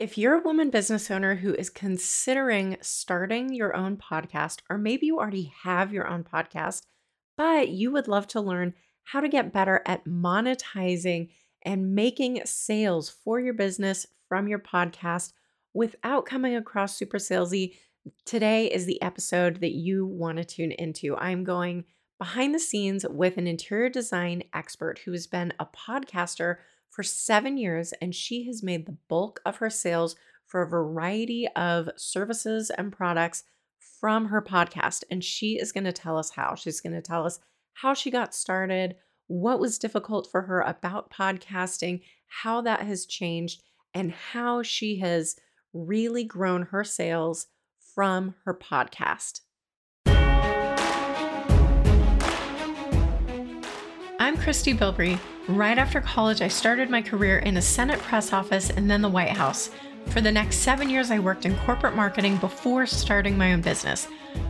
If you're a woman business owner who is considering starting your own podcast, or maybe you already have your own podcast, but you would love to learn how to get better at monetizing and making sales for your business from your podcast without coming across super salesy, today is the episode that you want to tune into. I'm going behind the scenes with an interior design expert who has been a podcaster for seven years, and she has made the bulk of her sales for a variety of services and products from her podcast. And she is going to tell us how. She's going to tell us how she got started, what was difficult for her about podcasting, how that has changed, and how she has really grown her sales from her podcast. I'm Christy Bilbrey. Right after college, I started my career in a Senate press office and then the White House. For the next seven years, I worked in corporate marketing before starting my own business.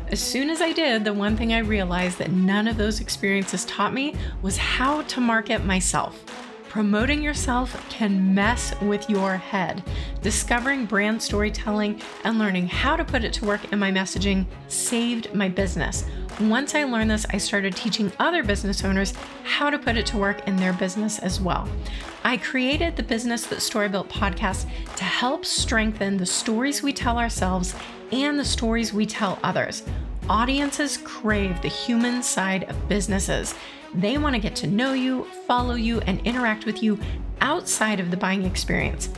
As soon as I did, the one thing I realized that none of those experiences taught me was how to market myself. Promoting yourself can mess with your head. Discovering brand storytelling and learning how to put it to work in my messaging saved my business. Once I learned this, I started teaching other business owners how to put it to work in their business as well. I created the Business That Story Built podcast to help strengthen the stories we tell ourselves and the stories we tell others. Audiences crave the human side of businesses. They want to get to know you, follow you, and interact with you outside of the buying experience.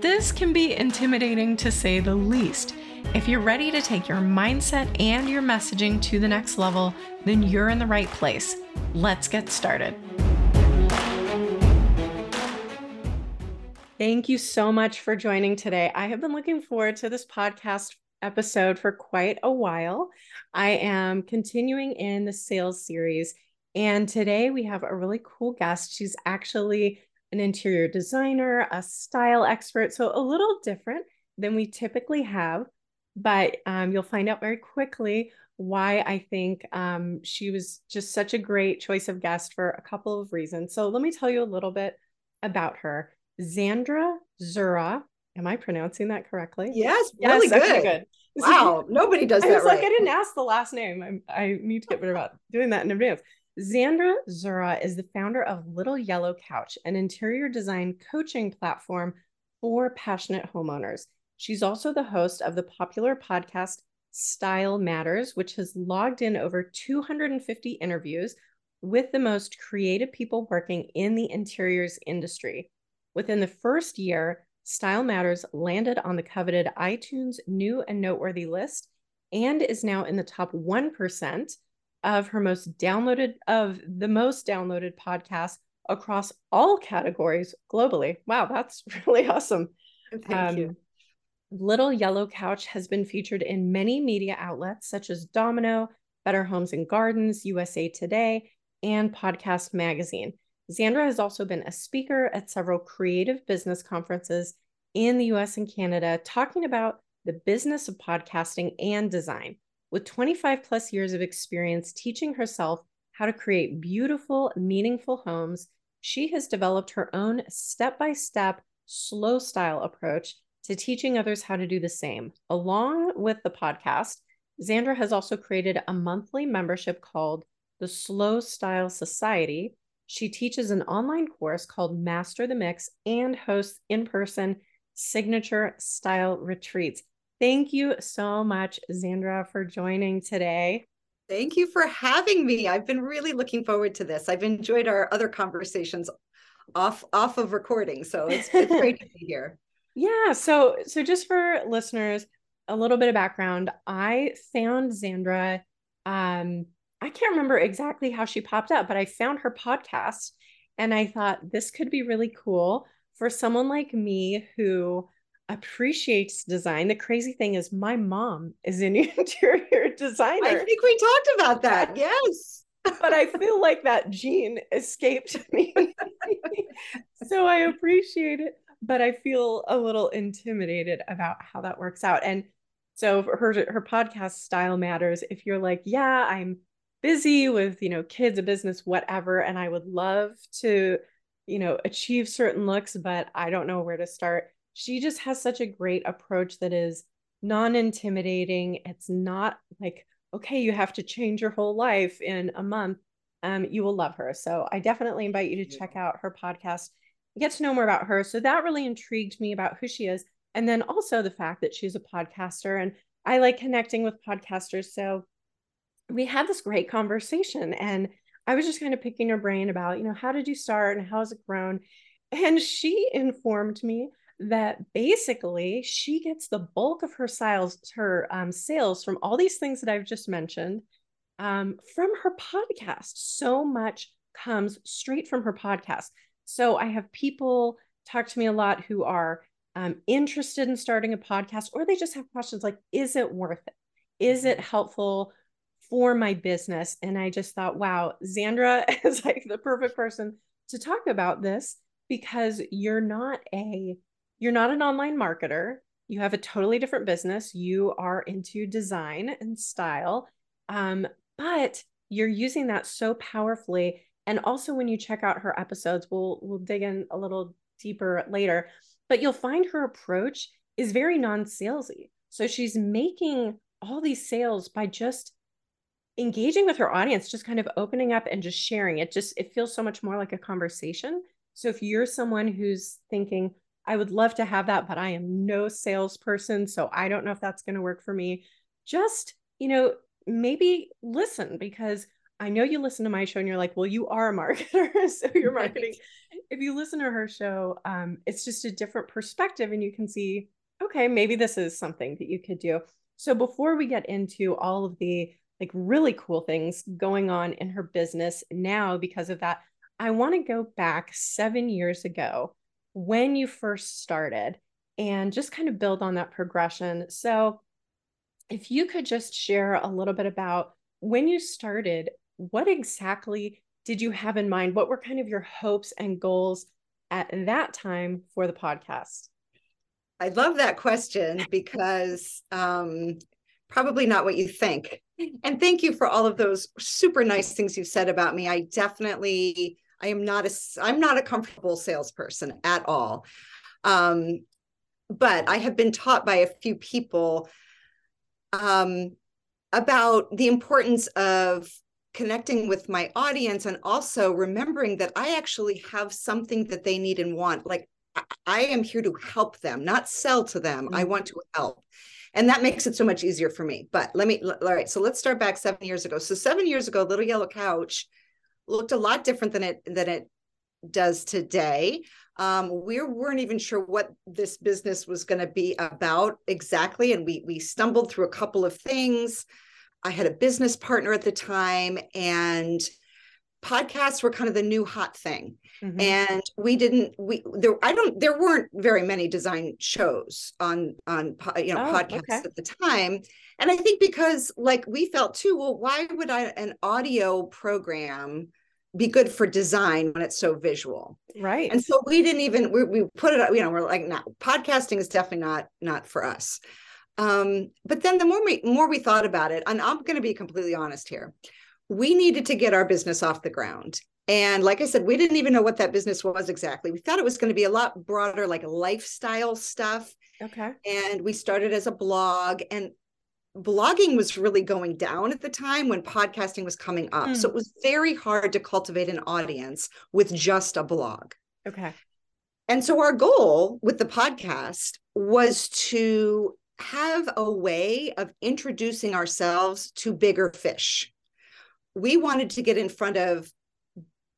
This can be intimidating to say the least. If you're ready to take your mindset and your messaging to the next level, then you're in the right place. Let's get started. Thank you so much for joining today. I have been looking forward to this podcast episode for quite a while. I am continuing in the sales series, and today we have a really cool guest. She's actually an interior designer, a style expert, so a little different than we typically have but um, you'll find out very quickly why I think um, she was just such a great choice of guest for a couple of reasons. So let me tell you a little bit about her. Zandra Zuraw. Am I pronouncing that correctly? Yes, really yes, good. good. Wow, nobody does that I was right. like, I didn't ask the last name. I, I need to get better about doing that in advance. Zandra Zuraw is the founder of Little Yellow Couch, an interior design coaching platform for passionate homeowners. She's also the host of the popular podcast Style Matters, which has logged in over 250 interviews with the most creative people working in the interiors industry. Within the first year, Style Matters landed on the coveted iTunes New and Noteworthy list and is now in the top 1% of her most downloaded of the most downloaded podcasts across all categories globally. Wow, that's really awesome. Thank um, you. Little Yellow Couch has been featured in many media outlets such as Domino, Better Homes and Gardens, USA Today, and Podcast Magazine. Zandra has also been a speaker at several creative business conferences in the US and Canada, talking about the business of podcasting and design. With 25 plus years of experience teaching herself how to create beautiful, meaningful homes, she has developed her own step by step, slow style approach to teaching others how to do the same. Along with the podcast, Zandra has also created a monthly membership called the Slow Style Society. She teaches an online course called Master the Mix and hosts in person signature style retreats. Thank you so much, Zandra, for joining today. Thank you for having me. I've been really looking forward to this. I've enjoyed our other conversations off off of recording, so it's, it's great to be here. Yeah. So, so just for listeners, a little bit of background. I found Zandra. Um, I can't remember exactly how she popped up, but I found her podcast and I thought this could be really cool for someone like me who appreciates design. The crazy thing is, my mom is an interior designer. I think we talked about that. Yes. but I feel like that gene escaped me. so I appreciate it but I feel a little intimidated about how that works out. And so her her podcast style matters. If you're like, yeah, I'm busy with, you know, kids, a business, whatever, and I would love to, you know, achieve certain looks, but I don't know where to start. She just has such a great approach that is non-intimidating. It's not like, okay, you have to change your whole life in a month. Um, you will love her. So I definitely invite you to check out her podcast, get to know more about her. So that really intrigued me about who she is. And then also the fact that she's a podcaster and I like connecting with podcasters. So we had this great conversation and I was just kind of picking her brain about, you know, how did you start and how has it grown? And she informed me that basically she gets the bulk of her sales, her um, sales from all these things that I've just mentioned um, from her podcast. So much comes straight from her podcast. So I have people talk to me a lot who are um, interested in starting a podcast, or they just have questions like, is it worth it? Is it mm-hmm. helpful for my business? And I just thought, wow, Zandra is like the perfect person to talk about this because you're not a you're not an online marketer you have a totally different business you are into design and style um, but you're using that so powerfully and also when you check out her episodes we'll we'll dig in a little deeper later but you'll find her approach is very non-salesy. So she's making all these sales by just engaging with her audience, just kind of opening up and just sharing. It just it feels so much more like a conversation. So if you're someone who's thinking, I would love to have that, but I am no salesperson, so I don't know if that's going to work for me. Just, you know, maybe listen because I know you listen to my show and you're like, well, you are a marketer, so you're marketing. if you listen to her show, um, it's just a different perspective, and you can see, okay, maybe this is something that you could do. So before we get into all of the like really cool things going on in her business now because of that, I want to go back seven years ago when you first started and just kind of build on that progression. So if you could just share a little bit about when you started what exactly did you have in mind? What were kind of your hopes and goals at that time for the podcast? I love that question because um, probably not what you think. And thank you for all of those super nice things you said about me. I definitely, I am not a, I'm not a comfortable salesperson at all. Um, but I have been taught by a few people um, about the importance of connecting with my audience and also remembering that I actually have something that they need and want. Like I am here to help them, not sell to them. Mm-hmm. I want to help. And that makes it so much easier for me. But let me, all right. So let's start back seven years ago. So seven years ago, Little Yellow Couch looked a lot different than it than it does today. Um, we weren't even sure what this business was going to be about exactly, and we we stumbled through a couple of things. I had a business partner at the time, and podcasts were kind of the new hot thing. Mm-hmm. And we didn't we there I don't there weren't very many design shows on on you know oh, podcasts okay. at the time. And I think because like we felt too, well, why would I an audio program be good for design when it's so visual right and so we didn't even we, we put it you know we're like not podcasting is definitely not not for us um, but then the more we more we thought about it, and I'm going to be completely honest here, we needed to get our business off the ground. And like I said, we didn't even know what that business was exactly. We thought it was going to be a lot broader, like lifestyle stuff. Okay. And we started as a blog, and blogging was really going down at the time when podcasting was coming up. Mm. So it was very hard to cultivate an audience with just a blog. Okay. And so our goal with the podcast was to have a way of introducing ourselves to bigger fish. We wanted to get in front of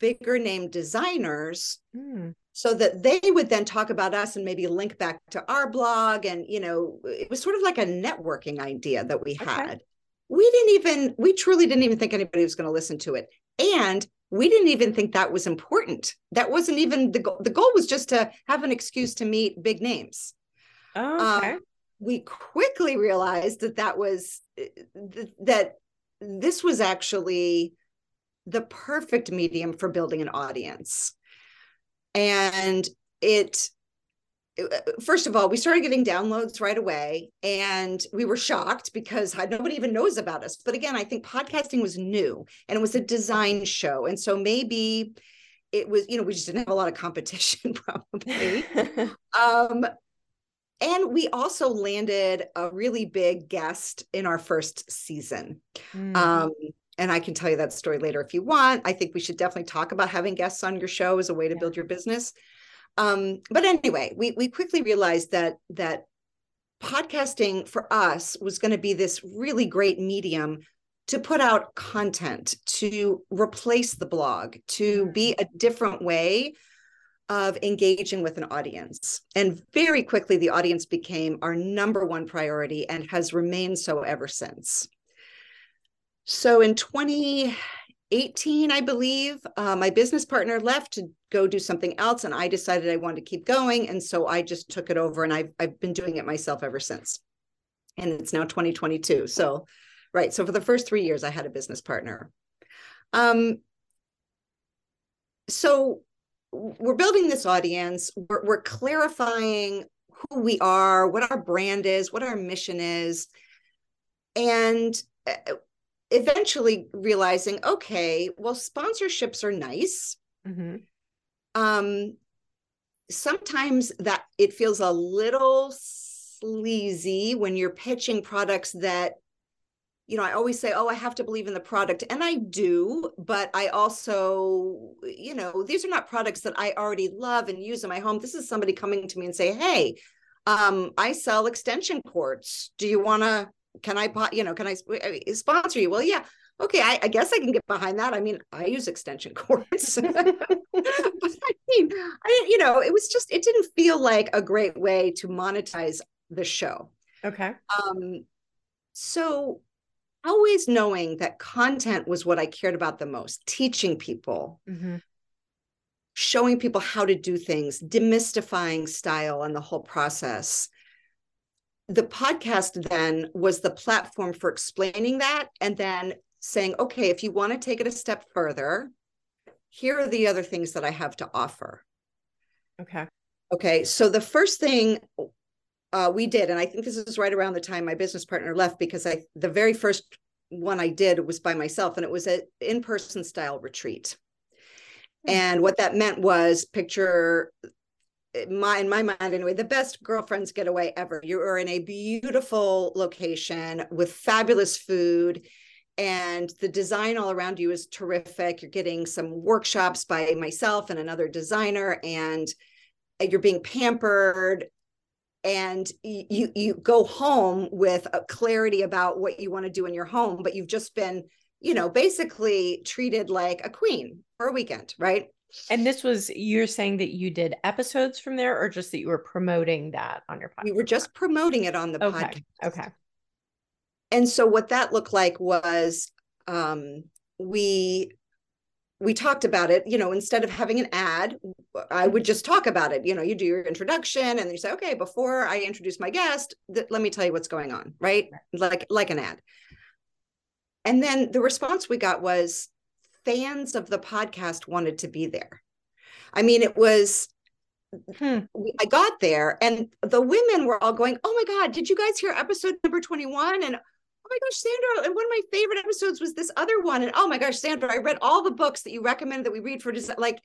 bigger name designers mm. So that they would then talk about us and maybe link back to our blog. And, you know, it was sort of like a networking idea that we had. Okay. We didn't even, we truly didn't even think anybody was going to listen to it. And we didn't even think that was important. That wasn't even the goal. The goal was just to have an excuse to meet big names. Oh, okay. Um, we quickly realized that that was that this was actually the perfect medium for building an audience and it first of all we started getting downloads right away and we were shocked because nobody even knows about us but again i think podcasting was new and it was a design show and so maybe it was you know we just didn't have a lot of competition probably um and we also landed a really big guest in our first season. Mm-hmm. Um, and I can tell you that story later if you want. I think we should definitely talk about having guests on your show as a way to yeah. build your business. Um, but anyway, we we quickly realized that that podcasting for us was going to be this really great medium to put out content, to replace the blog, to be a different way of engaging with an audience. And very quickly, the audience became our number one priority and has remained so ever since. So in 2018, I believe, uh, my business partner left to go do something else, and I decided I wanted to keep going. And so I just took it over, and I've, I've been doing it myself ever since. And it's now 2022. So, right. So for the first three years, I had a business partner. Um, so we're building this audience we're, we're clarifying who we are what our brand is what our mission is and uh, eventually realizing okay well sponsorships are nice mm-hmm. um sometimes that it feels a little sleazy when you're pitching products that you know, I always say, oh, I have to believe in the product. And I do, but I also, you know, these are not products that I already love and use in my home. This is somebody coming to me and say, hey, um, I sell extension cords. Do you want to, can I, you know, can I sponsor you? Well, yeah. Okay, I, I, guess I can get behind that. I mean, I use extension cords. but I mean, I, you know, it was just, it didn't feel like a great way to monetize the show. Okay. Um, so always knowing that content was what I cared about the most, teaching people, mm-hmm. showing people how to do things, demystifying style and the whole process. The podcast then was the platform for explaining that and then saying, okay, if you want to take it a step further, here are the other things that I have to offer. Okay. Okay. So the first thing uh, we did, and I think this is right around the time my business partner left because I the very first one I did was by myself, and it was an in-person style retreat. Hmm. And what that meant was picture my in my mind anyway the best girlfriends getaway ever. You are in a beautiful location with fabulous food and the design all around you is terrific. You're getting some workshops by myself and another designer and you're being pampered and you you go home with a clarity about what you want to do in your home but you've just been you know basically treated like a queen for a weekend right and this was you're saying that you did episodes from there or just that you were promoting that on your podcast we were just promoting it on the okay podcast. okay. And so what that looked like was um we we talked about it you know instead of having an ad i would just talk about it you know you do your introduction and then you say okay before i introduce my guest th- let me tell you what's going on right. Like like an ad. And then the response we got was fans of the podcast wanted to be there i mean it was hmm. i got there and the women were all going oh my god did you guys hear episode number 21 and oh my gosh, Zandra, and one of my favorite episodes was this other one. And oh my gosh, Zandra, I read all the books that you recommended that we read for design. Like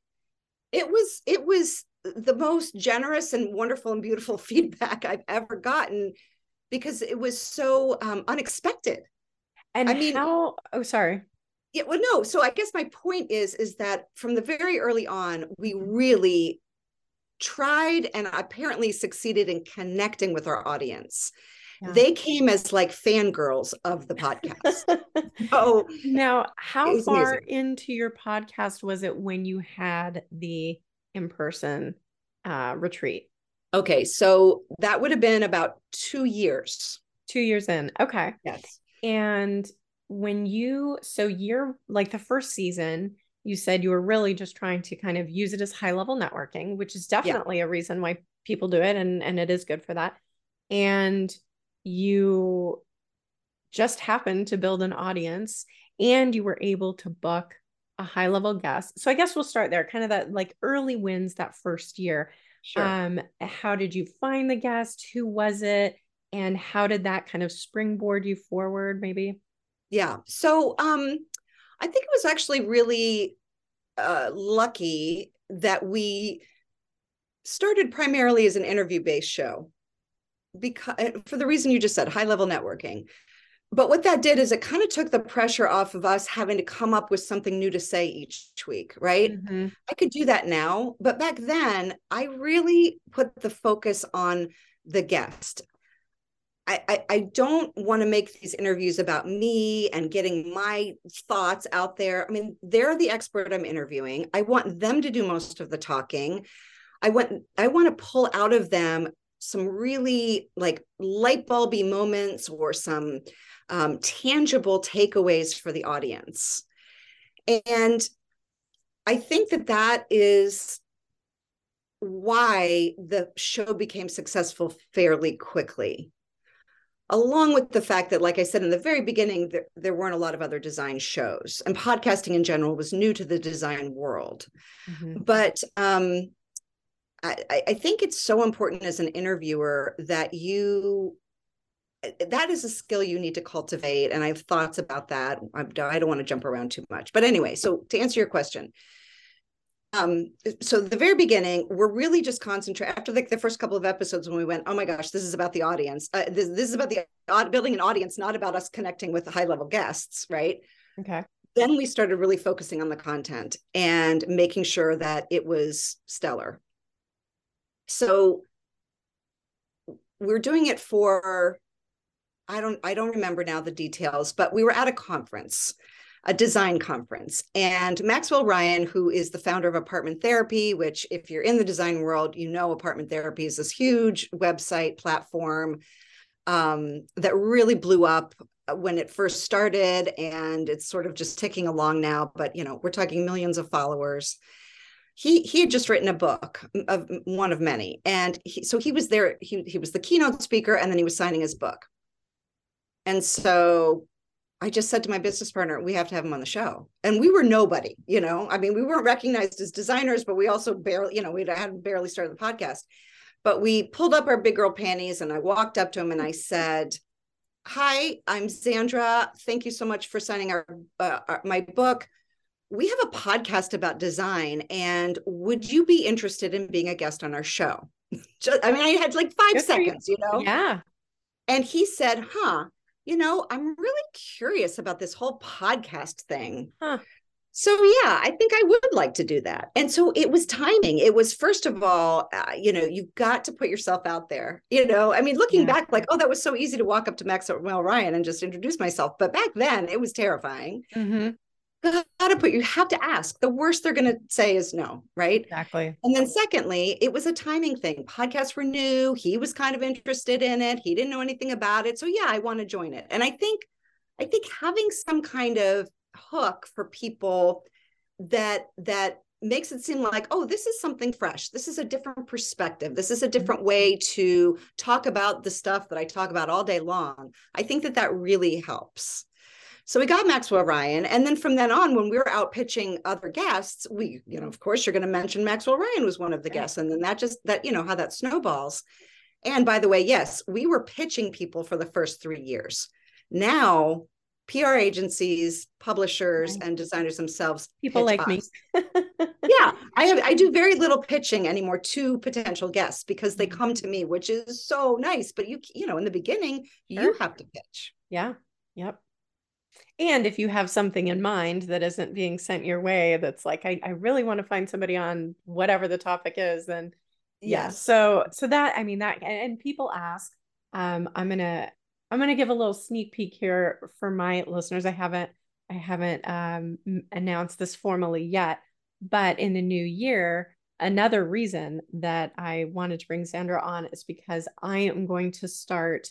it was, it was the most generous and wonderful and beautiful feedback I've ever gotten because it was so um, unexpected. And I mean, how, oh, sorry. Yeah, well, no. So I guess my point is, is that from the very early on, we really tried and apparently succeeded in connecting with our audience yeah. they came as like fangirls of the podcast. oh, now how far amazing. into your podcast was it when you had the in-person uh, retreat? Okay, so that would have been about two years. Two years in. Okay. Yes. And when you, so you're like the first season, you said you were really just trying to kind of use it as high level networking, which is definitely yeah. a reason why people do it. And, and it is good for that. And you just happened to build an audience and you were able to book a high level guest. So I guess we'll start there, kind of that like early wins that first year. Sure. Um, how did you find the guest? Who was it? And how did that kind of springboard you forward, maybe? Yeah. So um, I think it was actually really uh, lucky that we started primarily as an interview based show because for the reason you just said, high level networking. But what that did is it kind of took the pressure off of us having to come up with something new to say each week, right? Mm-hmm. I could do that now, but back then I really put the focus on the guest. I, I, don't want to make these interviews about me and getting my thoughts out there. I mean, they're the expert I'm interviewing. I want them to do most of the talking. I want I want to pull out of them some really like light bulby moments or some um, tangible takeaways for the audience. And I think that that is why the show became successful fairly quickly. Along with the fact that, like I said in the very beginning, there, there weren't a lot of other design shows, and podcasting in general was new to the design world. Mm-hmm. But um, I, I think it's so important as an interviewer that you eh, that is a skill you need to cultivate and i have thoughts about that i don't want to jump around too much but anyway so to answer your question um so the very beginning we're really just concentrate after like the first couple of episodes when we went oh my gosh this is about the audience uh, this, this is about the building an audience not about us connecting with high level guests right? Okay. Then we started really focusing on the content and making sure that it was stellar. So we're doing it for I don't I don't remember now the details, but we were at a conference, a design conference, and Maxwell Ryan, who is the founder of Apartment Therapy, which if you're in the design world, you know Apartment Therapy is this huge website platform um, that really blew up when it first started, and it's sort of just ticking along now. But you know, we're talking millions of followers he he had just written a book of one of many and he, so he was there he, he was the keynote speaker and then he was signing his book and so i just said to my business partner we have to have him on the show. And we were nobody you know? I mean we weren't recognized as designers but we also barely you know we had barely started the podcast. But we pulled up our big girl panties and i walked up to him and i said hi i'm Zandra. thank you so much for signing our, uh, our my book. We have a podcast about design and would you be interested in being a guest on our show? Just, i mean i had like five Good seconds you. you know? Yeah. And he said huh you know i'm really curious about this whole podcast thing. Huh. so yeah i think i would like to do that. And so it was timing. It was first of all uh, you know you've got to put yourself out there you know? I mean looking yeah. back like oh that was so easy to walk up to maxwell ryan and just introduce myself. But back then it was terrifying. Mm-hmm gotta put you have to ask. The worst they're going to say is no right? Exactly. And then secondly it was a timing thing. Podcasts were new. He was kind of interested in it. He didn't know anything about it. So yeah i want to join it. And i think i think having some kind of hook for people that that makes it seem like oh this is something fresh. This is a different perspective. This is a mm-hmm. different way to talk about the stuff that i talk about all day long. I think that that really helps so we got Maxwell Ryan. And then from then on, when we were out pitching other guests, we, you know, of course, you're going to mention Maxwell Ryan was one of the guests. And then that just, that, you know, how that snowballs. And by the way, yes, we were pitching people for the first three years. Now, PR agencies, publishers, and designers themselves. People like us. me. yeah, I have. I do very little pitching anymore to potential guests because they mm-hmm. come to me, which is so nice. But you, you know, in the beginning, sure. you have to pitch. Yeah. Yep and if you have something in mind that isn't being sent your way that's like i, I really want to find somebody on whatever the topic is then yeah yes. so so that i mean that and, and people ask um i'm gonna i'm gonna give a little sneak peek here for my listeners i haven't i haven't um announced this formally yet but in the new year another reason that i wanted to bring Zandra on is because i am going to start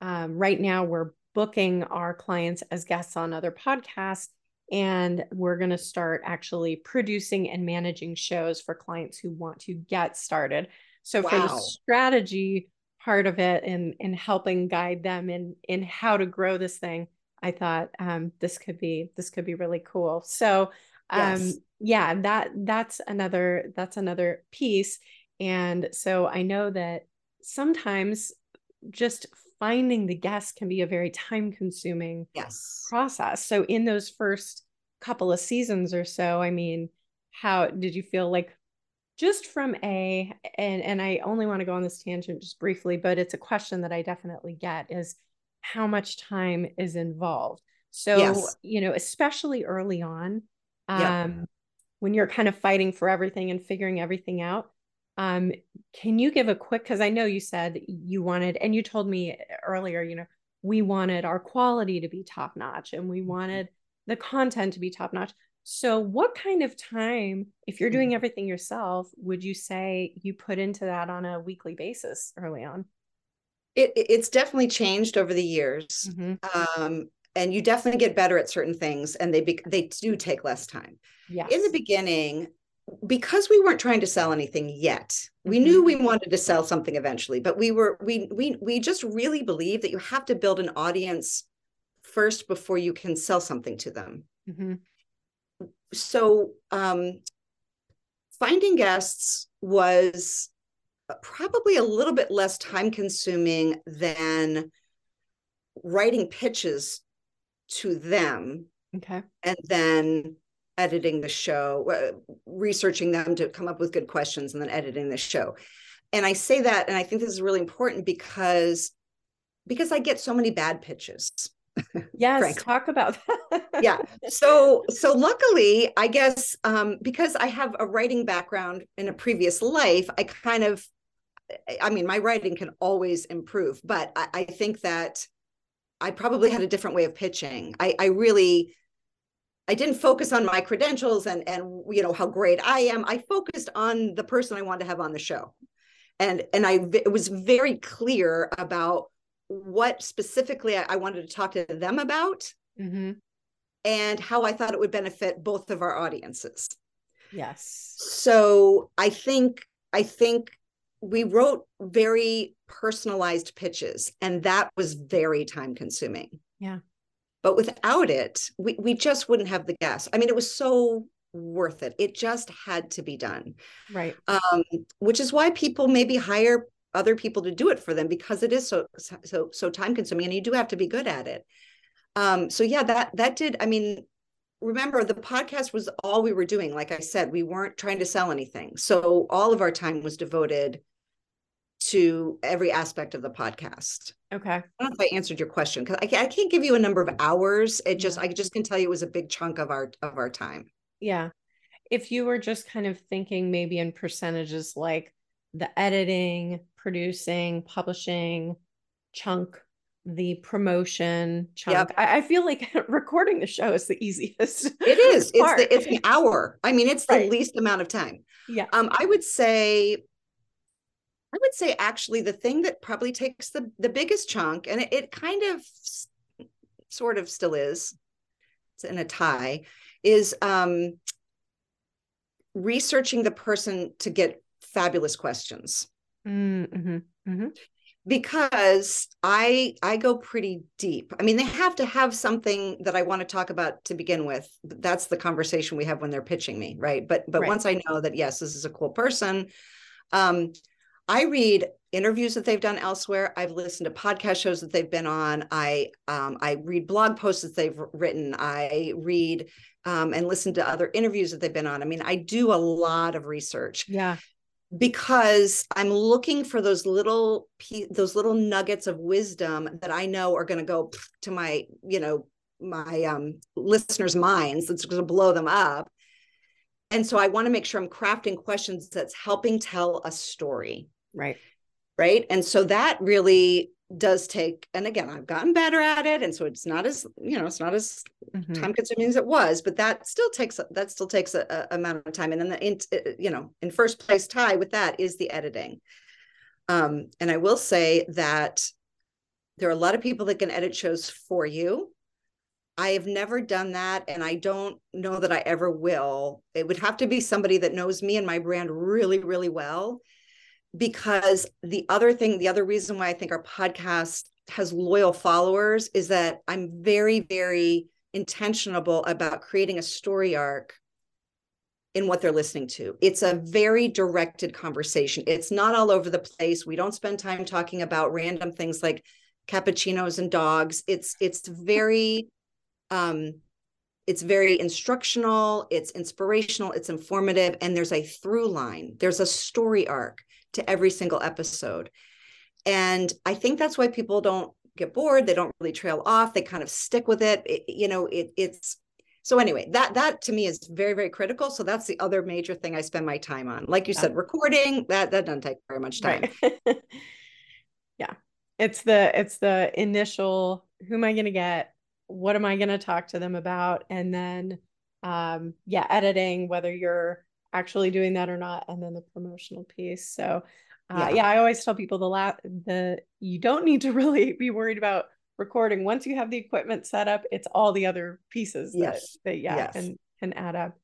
um, right now we're booking our clients as guests on other podcasts. And we're going to start actually producing and managing shows for clients who want to get started. So, wow. for the strategy part of it and, and helping guide them in, in how to grow this thing, I thought um, this could be this could be really cool. So, um, yes. yeah, that that's another that's another piece. And so I know that sometimes just finding the guest can be a very time consuming yes. process. So in those first couple of seasons or so, I mean, how did you feel like just from a and and I only want to go on this tangent just briefly, but it's a question that I definitely get is how much time is involved. So, yes. you know, especially early on, um, yeah. when you're kind of fighting for everything and figuring everything out, um, can you give a quick because I know you said you wanted and you told me earlier, you know, we wanted our quality to be top notch and we mm-hmm. wanted the content to be top notch. So, what kind of time, if you're doing mm-hmm. everything yourself, would you say you put into that on a weekly basis early on? It, it's definitely changed over the years. Mm-hmm. Um, and you definitely get better at certain things and they be, they do take less time. Yes. In the beginning, because we weren't trying to sell anything yet we knew mm-hmm. we wanted to sell something eventually but we were we we we just really believe that you have to build an audience first before you can sell something to them mm-hmm. so um finding guests was probably a little bit less time consuming than writing pitches to them okay and then editing the show, uh, researching them to come up with good questions, and then editing the show. And I say that, and I think this is really important because because I get so many bad pitches. Yes, talk about that. yeah. So so luckily, I guess um, because I have a writing background in a previous life, I kind of I mean, my writing can always improve, but I, I think that I probably had a different way of pitching. I, I really I didn't focus on my credentials and and you know how great I am. I focused on the person I wanted to have on the show, and and I it was very clear about what specifically I, I wanted to talk to them about, mm-hmm. and how I thought it would benefit both of our audiences. Yes. So I think I think we wrote very personalized pitches, and that was very time consuming. Yeah. But without it, we, we just wouldn't have the guests. I mean, it was so worth it. It just had to be done. Right. Um, which is why people maybe hire other people to do it for them because it is so so so time consuming and you do have to be good at it. Um, so yeah, that that did, I mean, remember the podcast was all we were doing. Like I said, we weren't trying to sell anything. So all of our time was devoted to every aspect of the podcast. Okay. I don't know if I answered your question because I, I can't give you a number of hours. It just I just can tell you it was a big chunk of our of our time. Yeah. If you were just kind of thinking maybe in percentages like the editing, producing, publishing chunk, the promotion chunk. Yep. I, I, feel like recording the show is the easiest. It is. Part. It's the, it's an hour. I mean, it's the least amount of time. Yeah. Um, I would say I would say actually the thing that probably takes the the biggest chunk, and it, it kind of sort of still is, it's in a tie, is um, researching the person to get fabulous questions. Mm-hmm. Mm-hmm. Because I I go pretty deep. I mean, they have to have something that I want to talk about to begin with. That's the conversation we have when they're pitching me, right? But but right. once I know that yes, this is a cool person, um, I read interviews that they've done elsewhere. I've listened to podcast shows that they've been on. I um, I read blog posts that they've written. I read um, and listen to other interviews that they've been on. I mean, I do a lot of research. Yeah. Because I'm looking for those little those little nuggets of wisdom that I know are going to go to my you know my um, listeners' minds. It's going to blow them up. And so I want to make sure I'm crafting questions that's helping tell a story. Right. Right. And so that really does take, and again, I've gotten better at it. And so it's not as, you know, it's not as mm-hmm. time consuming as it was, but that still takes, that still takes a, a amount of time. And then the, in, uh, you know, in first place tie with that is the editing. Um, and I will say that there are a lot of people that can edit shows for you. I have never done that, and I don't know that I ever will. It would have to be somebody that knows me and my brand really, really well because the other thing, the other reason why I think our podcast has loyal followers is that I'm very, very intentional about creating a story arc in what they're listening to. It's a very directed conversation. It's not all over the place. We don't spend time talking about random things like cappuccinos and dogs. It's it's very um it's very instructional, it's inspirational, it's informative, and there's a through line. There's a story arc to every single episode. And I think that's why people don't get bored. They don't really trail off. They kind of stick with it. it you know, it, it's so anyway, that that to me is very very critical. So that's the other major thing I spend my time on. Like you yeah. said, recording that that doesn't take very much time. Right. yeah, it's the it's the initial. Who am I going to get? What am I going to talk to them about? And then, um, yeah, editing whether you're actually doing that or not, and then the promotional piece. So. Uh, yeah. yeah, I always tell people the la- the you don't need to really be worried about recording once you have the equipment set up it's all the other pieces yes. that, that yeah yes. can can add up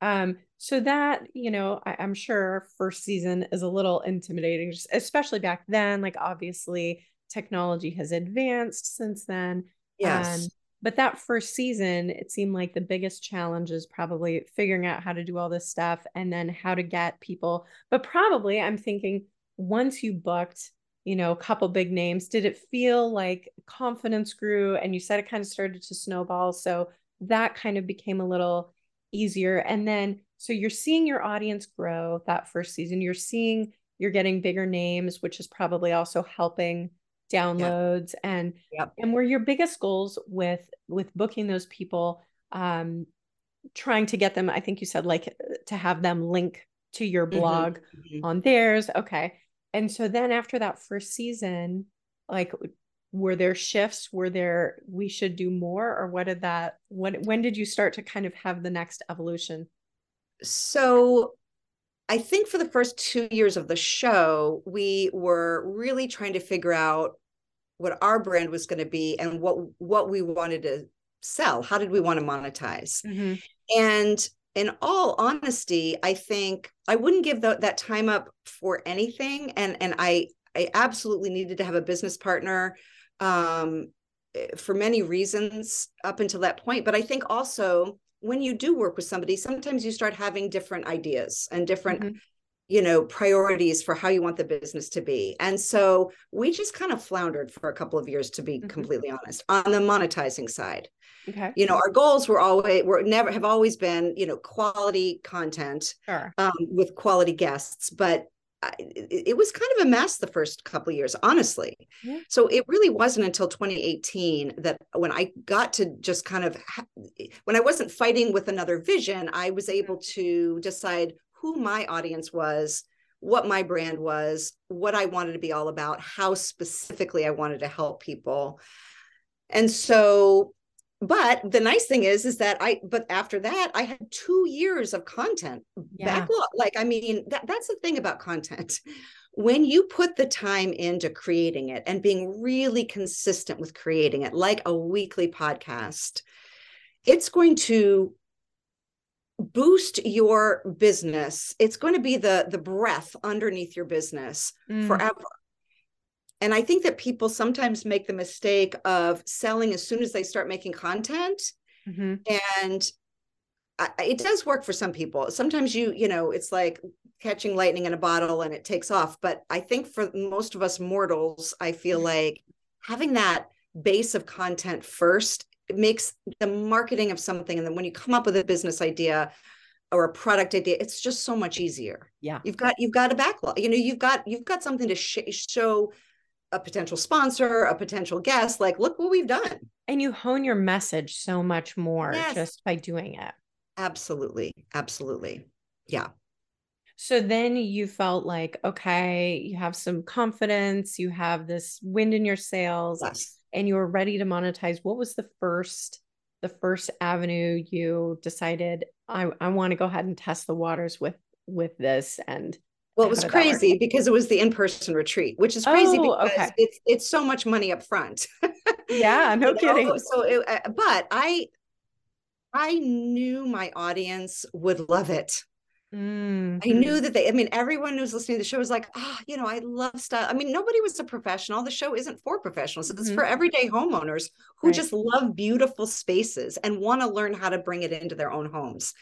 um so that you know I, am sure first season is a little intimidating just especially back then like obviously technology has advanced since then yes um, but that first season it seemed like the biggest challenge is probably figuring out how to do all this stuff and then how to get people but probably i'm thinking once you booked you know, a couple big names. Did it feel like confidence grew and you said it kind of started to snowball? So that kind of became a little easier. And then, so you're seeing your audience grow that first season. You're seeing you're getting bigger names, which is probably also helping downloads yep. and yep. and were your biggest goals with with booking those people um trying to get them i think you said like to have them link to your mm-hmm. blog mm-hmm. on theirs okay and so then after that first season, like were there shifts? Were there we should do more or what did that when when did you start to kind of have the next evolution? So I think for the first two years of the show, we were really trying to figure out what our brand was going to be and what what we wanted to sell. How did we want to monetize? Mm-hmm. And in all honesty, I think I wouldn't give the, that time up for anything. And and I I absolutely needed to have a business partner um, eh, for many reasons up until that point. But I think also when you do work with somebody, sometimes you start having different ideas and different. Mm-hmm. you know priorities for how you want the business to be and so we just kind of floundered for a couple of years to be mm-hmm. completely honest on the monetizing side Okay. You know, our goals were always were never have always been, you know, quality content sure. um, with quality guests, but it, it, was kind of a mess the first couple of years, honestly. Yeah. So it really wasn't until 2018 that when I got to just kind of when I wasn't fighting with another vision, I was mm-hmm. able to decide who my audience was, what my brand was, what I wanted to be all about, how specifically I wanted to help people. And so but the nice thing is is that i but after that i had two years of content yeah. backlog like i mean that, that's the thing about content when you put the time into creating it and being really consistent with creating it like a weekly podcast it's going to boost your business it's going to be the the breath underneath your business mm. forever and I think that people sometimes make the mistake of selling as soon as they start making content. Mm-hmm. And I, it does work for some people. Sometimes you, you know, it's like catching lightning in a bottle and it takes off. But I think for most of us mortals, I feel like having that base of content first makes the marketing of something. And then when you come up with a business idea, or a product idea it's just so much easier yeah you've got you've got a backlog you know you've got you've got something to sh- show a potential sponsor, a potential guest, like, look what we've done. And you hone your message so much more yes. just by doing it. Absolutely. Absolutely. Yeah. So then you felt like, okay, you have some confidence, you have this wind in your sails, yes. and you were ready to monetize. What was the first, the first avenue you decided I, I want to go ahead and test the waters with with this and well, it was crazy because it was the in-person retreat, which is crazy oh, because okay. it's it's so much money up front. yeah, no kidding. Know? So, it, uh, but I I knew my audience would love it. Mm-hmm. I knew that they, I mean, everyone who's listening to the show was like, oh, you know, I love style. I mean, nobody was a professional. The show isn't for professionals. Mm-hmm. It's for everyday homeowners who right. just love beautiful spaces and want to learn how to bring it into their own homes.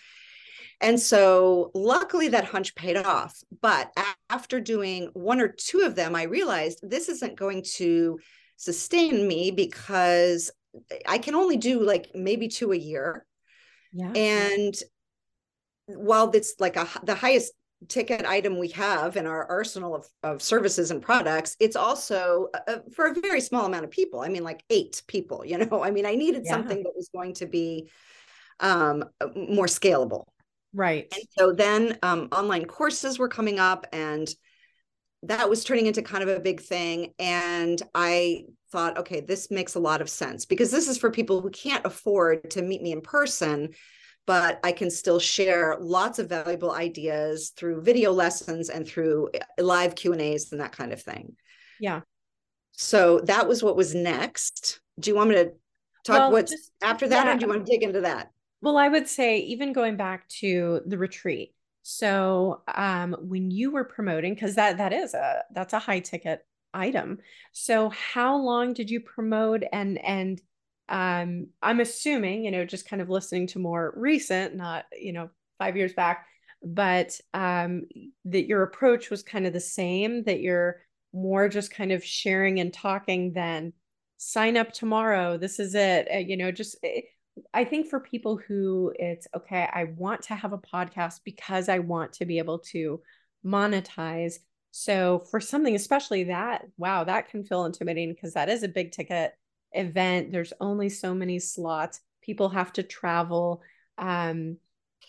And so luckily that hunch paid off. But after doing one or two of them, I realized this isn't going to sustain me because I can only do like maybe two a year. Yeah. And while it's like a the highest ticket item we have in our arsenal of, of services and products it's also uh, for a very small amount of people i mean like eight people you know i mean i needed Yeah. something that was going to be um, more scalable right. and so then um, online courses were coming up and that was turning into kind of a big thing and i thought okay this makes a lot of sense because this is for people who can't afford to meet me in person but i can still share lots of valuable ideas through video lessons and through uh, live q and a's and that kind of thing Yeah. so that was what was next do you want me to talk Well, what's just- after that yeah. or do you want to dig into that Well, I would say even going back to the retreat. So, um, when you were promoting, because that that is a that's a high ticket item. So, how long did you promote? And and um, I'm assuming, you know, just kind of listening to more recent, not you know five years back, but um, that your approach was kind of the same. That you're more just kind of sharing and talking than sign up tomorrow. This is it. Uh, you know, just. I think for people who it's okay, I want to have a podcast because I want to be able to monetize. So for something, especially that, wow, that can feel intimidating because that is a big ticket event. There's only so many slots. People have to travel. Um,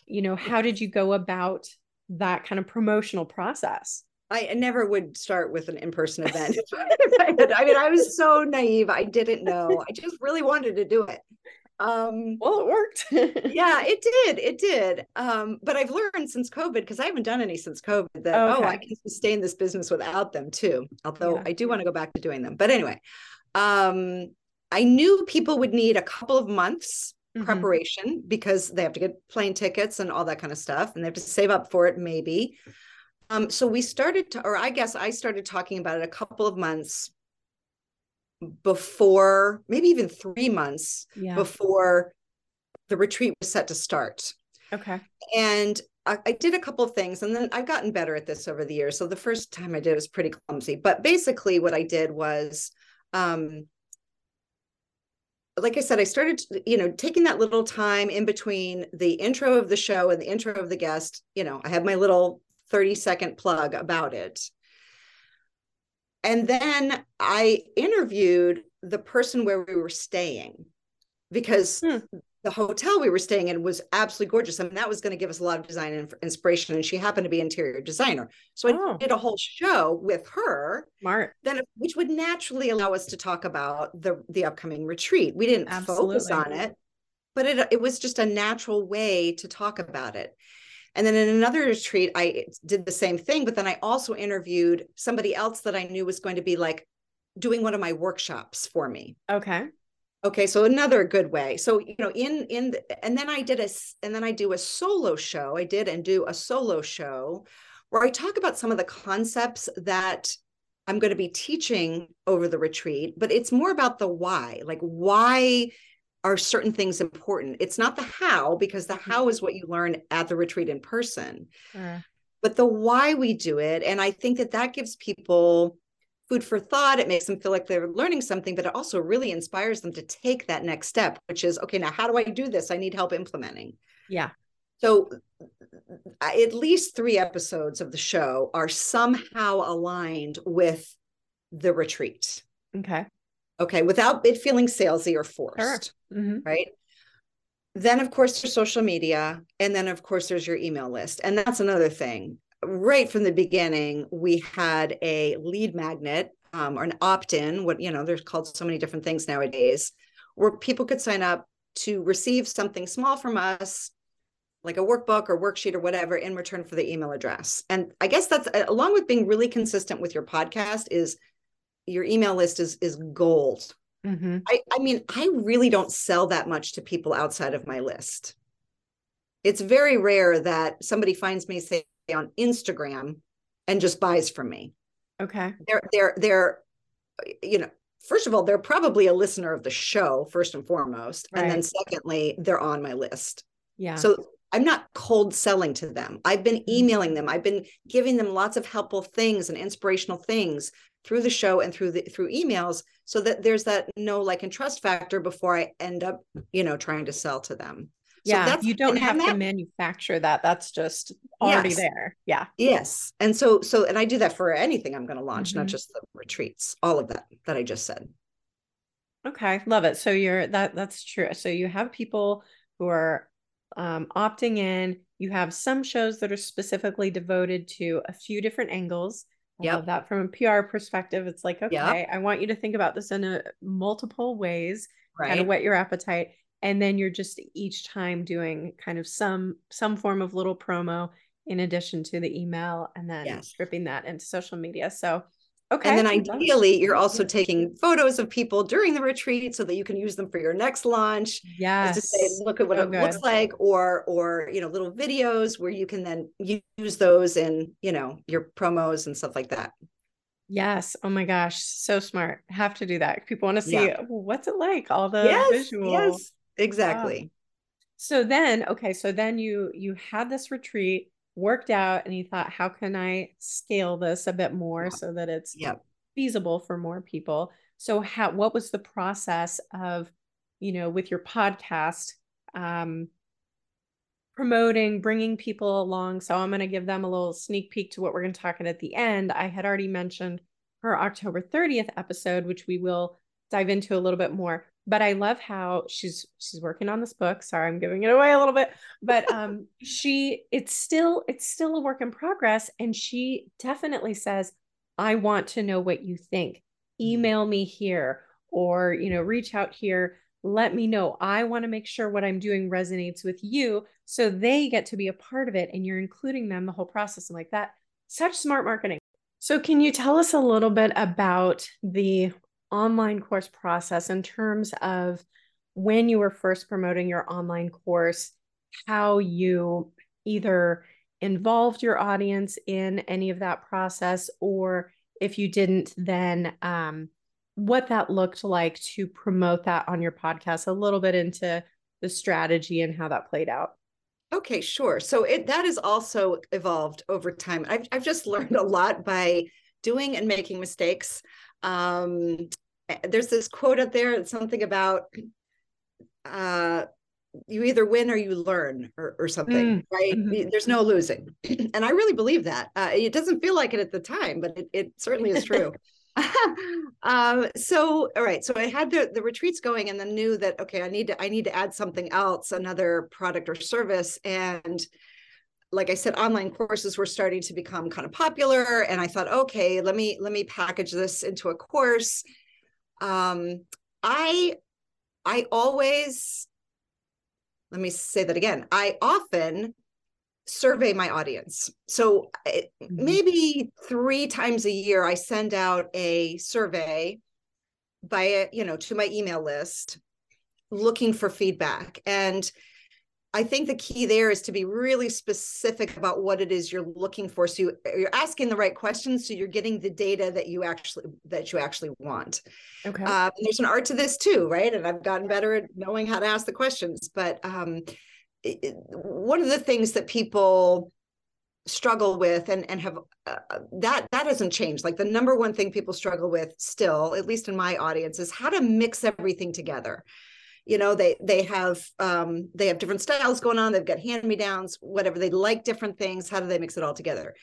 you know, how did you go about that kind of promotional process? I never would start with an in-person event. If I had- I mean, I was so naive. I didn't know. I just really wanted to do it. Um, Well, it worked. yeah, it did. It did. Um, but I've learned since COVID, because I haven't done any since COVID, that oh, I Okay. can sustain this business without them too. Although Yeah. I do want to go back to doing them. But anyway, um, I knew people would need a couple of months Mhm. preparation because they have to get plane tickets and all that kind of stuff and they have to save up for it maybe um so we started to or i guess i started talking about it a couple of months before maybe even three months Yeah. before the retreat was set to start Okay. and I, I did a couple of things and then I've gotten better at this over the years. So the first time I did it was pretty clumsy, but basically what I did was, um, like I said, I started, you know, taking that little time in between the intro of the show and the intro of the guest. You know, I had my little 30 second plug about it. And then I interviewed the person where we were staying because Hmm. the hotel we were staying in was absolutely gorgeous. I mean, that was going to give us a lot of design and inspiration. And she happened to be interior designer. So I Oh. did a whole show with her Smart. then which would naturally allow us to talk about the the upcoming retreat. We didn't focus on it, but it it was just a natural way to talk about it. And then in another retreat, I did the same thing, but then I also interviewed somebody else that I knew was going to be like doing one of my workshops for me. Okay. Okay, so another good way. So you know, in in the, and then I did a and then I do a solo show. I did and do a solo show where I talk about some of the concepts that I'm going to be teaching over the retreat, but it's more about the why. Like why are certain things important? It's not the how because the Mhm. how is what you learn at the retreat in person Sure. but the why we do it and i think that that gives people food for thought it makes them feel like they're learning something but it also really inspires them to take that next step which is okay now how do i do this i need help implementing Yeah. so at least three episodes of the show are somehow aligned with the retreat Okay. Okay without it feeling salesy or forced hmm right? Then, of course, there's social media. And then, of course, there's your email list. And that's another thing. Right from the beginning, we had a lead magnet um, or an opt in, what, you know, there's called so many different things nowadays, where people could sign up to receive something small from us, like a workbook or worksheet or whatever, in return for the email address. And I guess that's along with being really consistent with your podcast, is your email list is is gold hmm I, I mean, I really don't sell that much to people outside of my list. It's very rare that somebody finds me, say, on Instagram and just buys from me. Okay. They're, they're, they're, you know, first of all, they're probably a listener of the show, first and foremost. And then secondly, they're on my list. Yeah. So I'm not cold selling to them. I've been Mhm. emailing them. I've been giving them lots of helpful things and inspirational things through the show and through the through emails so that there's that no like and trust factor before I end up, you know, trying to sell to them. yeah, so you don't have that, to manufacture that. That's just already yes. there. Yeah. Yes. And so so and I do that for anything I'm going to launch, mm-hmm. not just the retreats, all of that that I just said. Okay, love it. So you're that that's true. So you have people who are um, opting in. You have some shows that are specifically devoted to a few different angles. Yeah, that from a PR perspective, it's like okay, yep. I want you to think about this in a multiple ways, right. kind of whet your appetite, and then you're just each time doing kind of some some form of little promo in addition to the email, and then yes. stripping that into social media. So Okay. And then ideally, you're also taking photos of people during the retreat so that you can use them for your next launch. Yes. To say, look at what so it good. looks like, or or you know, little videos where you can then use those in you know your promos and stuff like that. Yes. Oh my gosh, so smart. Have to do that. People want to see yeah. Oh, what's it like, all the yes, visuals. Yes, exactly. Wow. So then, okay, so then you you had this retreat worked out and he thought, how can I scale this a bit more so that it's yep. feasible for more people? So how what was the process of, you know, with your podcast, um, promoting, bringing people along. So I'm going to give them a little sneak peek to what we're going to talk about at the end. I had already mentioned her October 30th episode, which we will dive into a little bit more but I love how she's she's working on this book. Sorry, I'm giving it away a little bit, but um she it's still it's still a work in progress and she definitely says I want to know what you think. Mm-hmm. Email me here or you know reach out here. Let me know. I want to make sure what I'm doing resonates with you so they get to be a part of it and you're including them the whole process and like that. Such smart marketing. So, can you tell us a little bit about the online course process in terms of when you were first promoting your online course, how you either involved your audience in any of that process, or if you didn't, then um, what that looked like to promote that on your podcast, a little bit into the strategy and how that played out. Okay, sure. So it that has also evolved over time. I've I've just learned a lot by doing and making mistakes. Um, there's this quote out there it's something about uh you either win or you learn or, or something mm. right mm-hmm. there's no losing and i really believe that uh, it doesn't feel like it at the time but it, it certainly is true um so all right so i had the the retreats going and then knew that okay i need to i need to add something else another product or service and like I said, online courses were starting to become kind of popular. And I thought, okay, let me let me package this into a course um, I I always let me say that again. I often survey my audience. So it, mm-hmm. maybe three times a year, I send out a survey by you know to my email list looking for feedback and I think the key there is to be really specific about what it is you're looking for. So you, are asking the right questions, so you're getting the data that you actually that you actually want. Okay. Um, there's an art to this too, right? And I've gotten better at knowing how to ask the questions. But um, it, one of the things that people struggle with and and have uh, that that hasn't changed like the number one thing people struggle with still at least in my audience is how to mix everything together you know they they have um, they have different styles going on. They've got hand me downs whatever. They like different things. How do they mix it all together?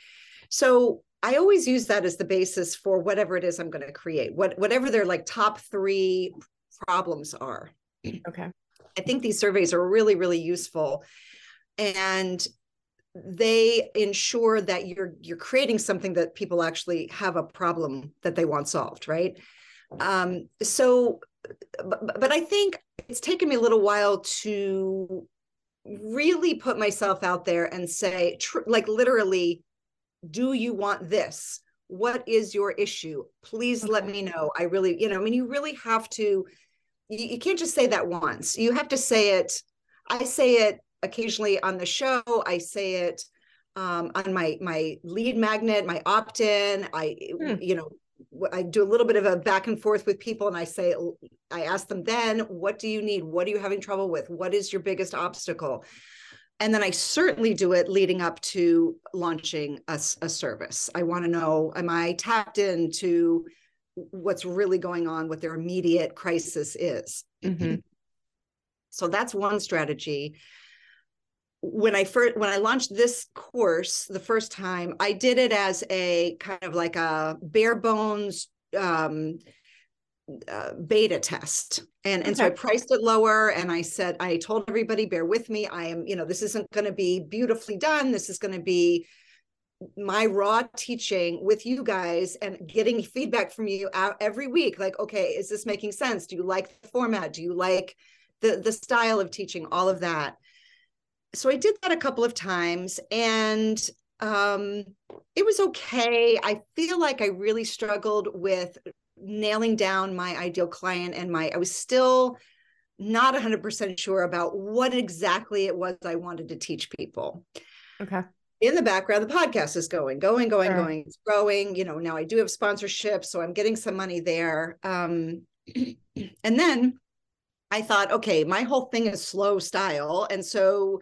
So i always use that as the basis for whatever it is i'm going to create what whatever their like top three problems are. Okay. I think these surveys are really really useful and they ensure that you're you're creating something that people actually have a problem that they want solved right? Um, so but, but I think it's taken me a little while to really put myself out there and say, tr- like, literally, do you want this? What is your issue? Please let me know. I really, you know, I mean, you really have to, you, you can't just say that once. You have to say it. I say it occasionally on the show. I say it um, on my my lead magnet, my opt-in. I, hmm. you know, I do a little bit of a back and forth with people and I say, I ask them then, what do you need? What are you having trouble with? What is your biggest obstacle? And then I certainly do it leading up to launching a, a service. I want to know, am I tapped into what's really going on, what their immediate crisis is? Mm-hmm. So that's one strategy. When I first when I launched this course the first time, I did it as a kind of like a bare bones um, uh, beta test, and and so I priced it lower, and I said I told everybody, bear with me. I am, you know, this isn't going to be beautifully done. This is going to be my raw teaching with you guys and getting feedback from you out every week. Like okay is this making sense? Do you like the format? Do you like the the style of teaching? All of that so I did that a couple of times and um, it was okay. I feel like I really struggled with nailing down my ideal client and my, I was still not 100% sure about what exactly it was I wanted to teach people. Okay. In the background, the podcast is going, going, going, sure. going. It's growing. You know, now I do have sponsorship, so I'm getting some money there. Um, and then I thought, okay, my whole thing is slow style. And so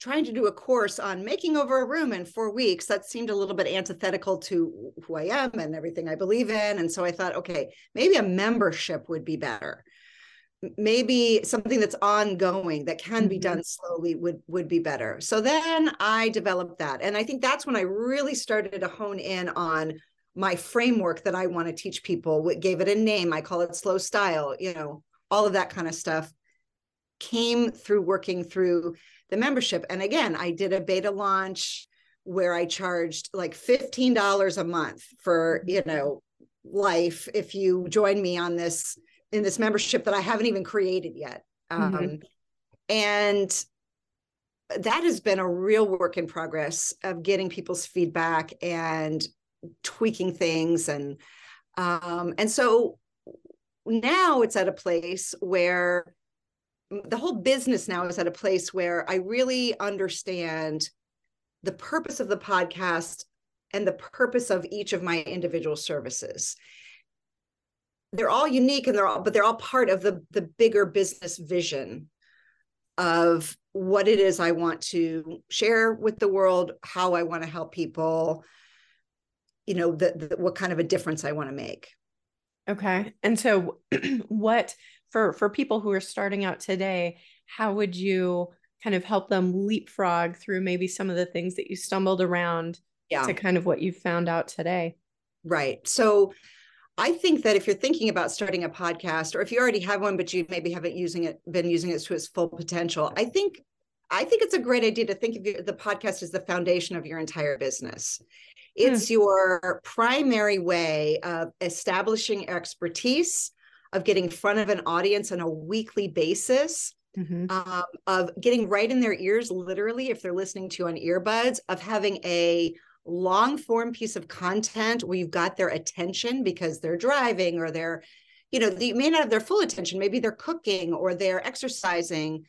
trying to do a course on making over a room in four weeks that seemed a little bit antithetical to who i am and everything i believe in. And so i thought okay maybe a membership would be better. Maybe something that's ongoing that can mm-hmm. be done slowly would would be better. So then i developed that. And i think that's when i really started to hone in on my framework that i want to teach people. Gave it a name. I call it slow style you know all of that kind of stuff. Came through working through the membership. And again, I did a beta launch where I charged like $15 a month for, you mm-hmm. know, life if you join me on this in this membership that I haven't even created yet. Mm-hmm. Um, and that has been a real work in progress of getting people's feedback and tweaking things and um, and so now it's at a place where the whole business now is at a place where I really understand the purpose of the podcast and the purpose of each of my individual services. They're all unique and they're all, but they're all part of the, the bigger business vision of what it is I want to share with the world, how I want to help people, you know, the, the what kind of a difference I want to make. Okay. And so what for for people who are starting out today how would you kind of help them leapfrog through maybe some of the things that you stumbled around yeah. to kind of what you found out today right so I think that if you're thinking about starting a podcast, or if you already have one, but you maybe haven't using it, been using it to its full potential, I think I think it's a great idea to think of the podcast as the foundation of your entire business. It's hmm. your primary way of establishing expertise, of getting in front of an audience on a weekly basis mm-hmm. um, of getting right in their ears literally if they're listening to on earbuds of having a long form piece of content where you've got their attention because they're driving or they're you know you may not have their full attention maybe they're cooking or they're exercising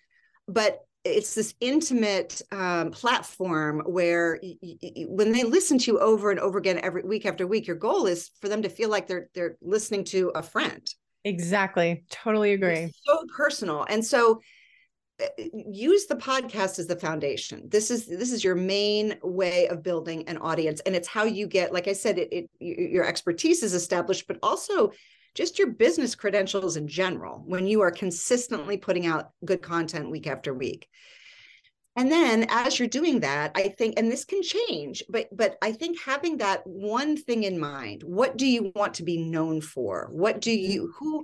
but it's this intimate um, platform where y- y- when they listen to you over and over again every week after week your goal is for them to feel like they're they're listening to a friend Exactly. Totally agree. It's so personal. And so uh, use the podcast as the foundation. This is this is your main way of building an audience and it's how you get like I said it, it your expertise is established but also just your business credentials in general when you are consistently putting out good content week after week and then as you're doing that i think and this can change but but i think having that one thing in mind what do you want to be known for? What do you mm-hmm. who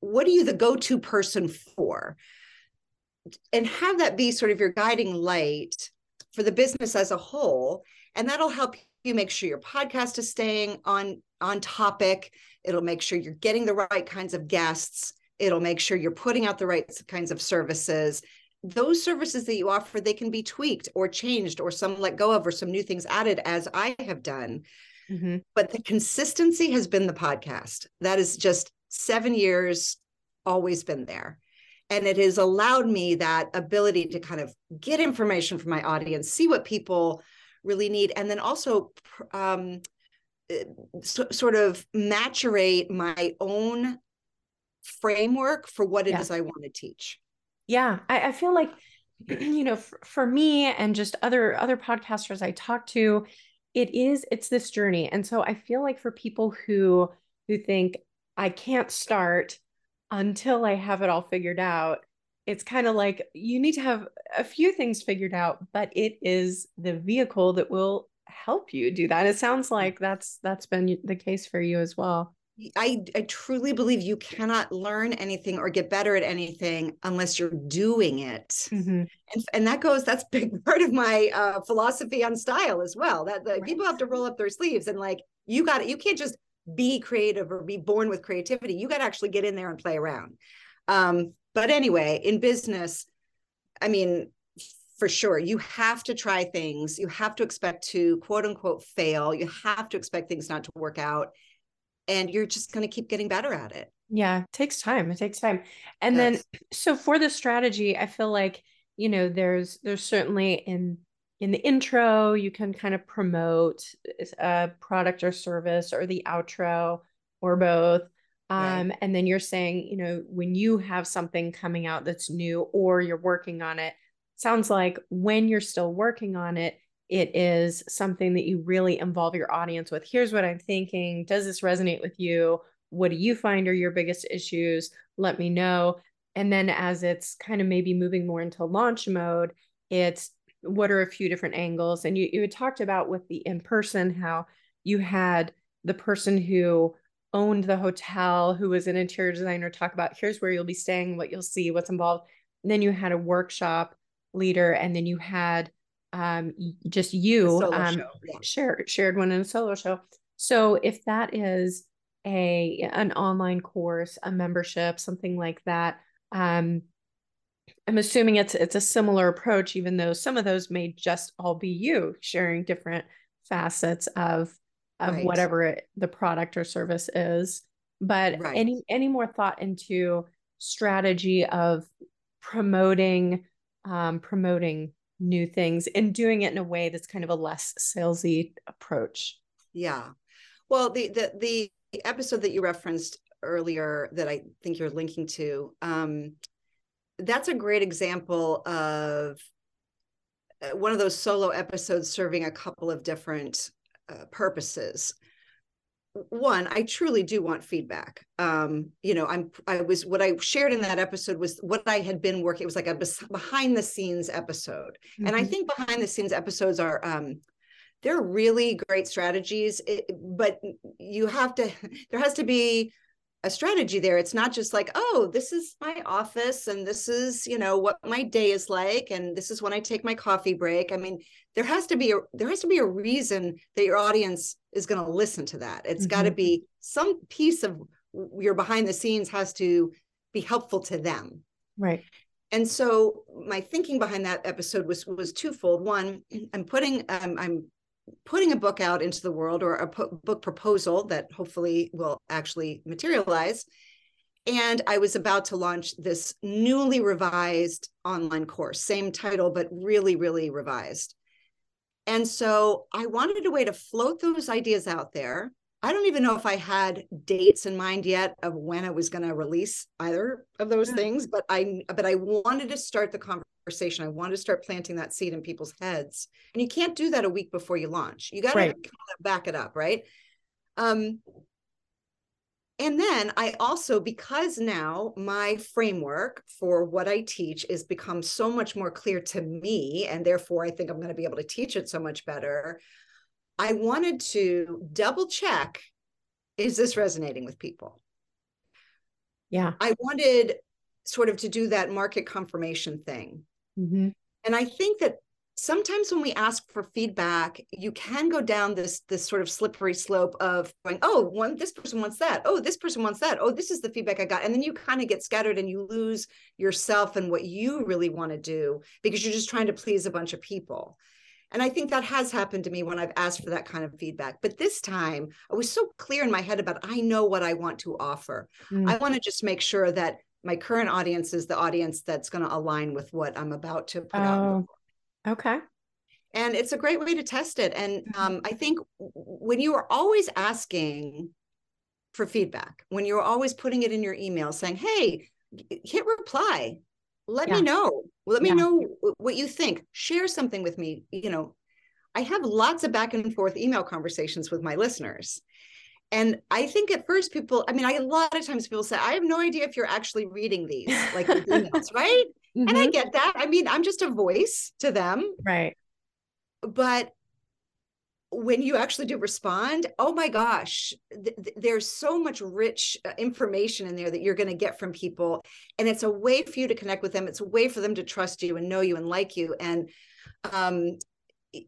what are you the go-to person for? And have that be sort of your guiding light for the business as a whole and that'll help you make sure your podcast is staying on on topic. It'll make sure you're getting the right kinds of guests. It'll make sure you're putting out the right kinds of services those services that you offer they can be tweaked or changed or some let go of or some new things added as i have done mm-hmm. but the consistency has been the podcast that is just seven years always been there and it has allowed me that ability to kind of get information from my audience see what people really need and then also um, eh, so, sort of maturate my own framework for what it yeah. is i want to teach yeah, I, I feel like you know for, for me and just other other podcasters I talk to, it is it's this journey, and so I feel like for people who who think I can't start until I have it all figured out, it's kind of like you need to have a few things figured out, but it is the vehicle that will help you do that. It sounds mm. like that's that's been the case for you as well. I, I truly believe you cannot learn anything or get better at anything unless you're doing it. Mm-hmm. And, and that goes, that's big part of my uh, philosophy on style as well. That the, right. people have to roll up their sleeves and like, you got it. You can't just be creative or be born with creativity. You got to actually get in there and play around. Um, but anyway, in business, I mean, for sure, you have to try things. You have to expect to quote unquote fail. You have to expect things not to work out and you're just going to keep getting better at it. Yeah, it takes time. It takes time. And yes. then so for the strategy, I feel like, you know, there's there's certainly in in the intro, you can kind of promote a product or service or the outro or both. Um, right. and then you're saying, you know, when you have something coming out that's new or you're working on it, sounds like when you're still working on it, it is something that you really involve your audience with. Here's what I'm thinking. Does this resonate with you? What do you find are your biggest issues? Let me know. And then as it's kind of maybe moving more into launch mode, it's what are a few different angles? And you, you had talked about with the in person how you had the person who owned the hotel, who was an interior designer, talk about here's where you'll be staying, what you'll see, what's involved. And then you had a workshop leader, and then you had um, just you um, yeah. shared shared one in a solo show. So if that is a an online course, a membership, something like that, um, I'm assuming it's it's a similar approach, even though some of those may just all be you sharing different facets of of right. whatever it, the product or service is. But right. any any more thought into strategy of promoting um, promoting new things and doing it in a way that's kind of a less salesy approach. Yeah. Well, the the the episode that you referenced earlier that I think you're linking to, um, that's a great example of uh, one of those solo episodes serving a couple of different uh, purposes one i truly do want feedback um you know i'm i was what i shared in that episode was what i had been working it was like a behind the scenes episode mm-hmm. and i mm-hmm. think behind the scenes episodes are um they're really great strategies it, but you have to there has to be a strategy there it's not just like oh this is my office and this is you know what my day is like and this is when i take my coffee break i mean there has to be a there has to be a reason that your audience is going to listen to that it's mm-hmm. got to be some piece of your behind the scenes has to be helpful to them right and so my thinking behind that episode was was twofold one i'm putting um, i'm putting a book out into the world or a po- book proposal that hopefully will actually materialize. And I was about to launch this newly revised online course, same title, but really, really revised. And so I wanted a way to float those ideas out there. I don't even know if I had dates in mind yet of when I was going to release either of those yeah. things, but I but I wanted to start the conversation. I want to start planting that seed in people's heads. And you can't do that a week before you launch. You got to right. kind of back it up, right? Um, and then I also, because now my framework for what I teach is become so much more clear to me, and therefore I think I'm going to be able to teach it so much better. I wanted to double check is this resonating with people? Yeah. I wanted sort of to do that market confirmation thing. Mm-hmm. And I think that sometimes when we ask for feedback, you can go down this this sort of slippery slope of going, oh, one this person wants that. Oh, this person wants that. Oh, this is the feedback I got. And then you kind of get scattered and you lose yourself and what you really want to do because you're just trying to please a bunch of people. And I think that has happened to me when I've asked for that kind of feedback. But this time I was so clear in my head about I know what I want to offer. Mm. I want to just make sure that my current audience is the audience that's going to align with what I'm about to put oh, out. Okay. And it's a great way to test it. And mm-hmm. um, I think when you are always asking for feedback, when you're always putting it in your email saying, hey, hit reply, let yeah. me know, let me yeah. know what you think, share something with me. You know, I have lots of back and forth email conversations with my listeners. and I think at first people, I mean, I, a lot of times people say, I have no idea if you're actually reading these, like emails, right? Mm-hmm. And I mm-hmm. get that. I mean, I'm just a voice to them. Right. But when you actually do respond, oh my gosh, th- th- there's so much rich uh, information in there that you're going to get from people. And it's a way for you to connect with them. It's a way for them to trust you and know you and like you. And um,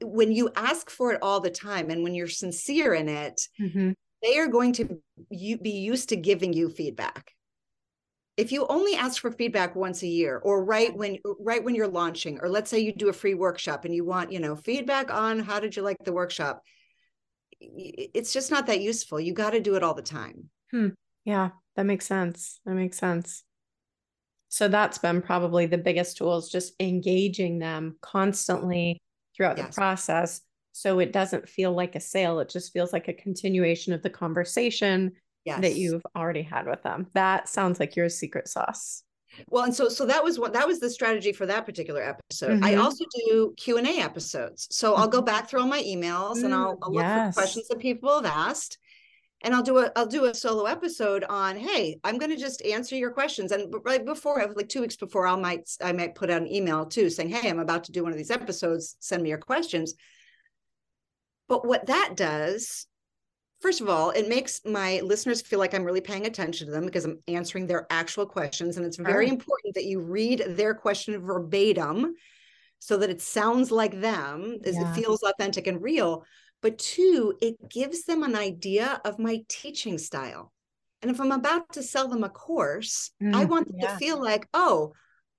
when you ask for it all the time and when you're sincere in it, mm-hmm. they are going to you, be used to giving you feedback if you only ask for feedback once a year or right when right when you're launching or let's say you do a free workshop and you want you know feedback on how did you like the workshop it's just not that useful. You got to do it all the time. Hmm. yeah that makes sense. That makes sense. So that's been probably the biggest tools just engaging them constantly throughout yes. the process so it doesn't feel like a sale. It just feels like a continuation of the conversation yes. that you've already had with them. That sounds like your secret sauce. Well, and so so that was what that was the strategy for that particular episode. Mm-hmm. I also do Q and A episodes, so. I'll go back through all my emails mm-hmm. and I'll, I'll look yes. for questions that people have asked, and I'll do a I'll do a solo episode on hey I'm going to just answer your questions and right before like two weeks before I might I might put out an email too saying hey I'm about to do one of these episodes send me your questions. But what that does first of all, it makes my listeners feel like I'm really paying attention to them because I'm answering their actual questions. And it's very oh. important that you read their question verbatim so that it sounds like them, yeah. it feels authentic and real. But two, it gives them an idea of my teaching style. And if I'm about to sell them a course, mm, I want them yeah. to feel like, oh,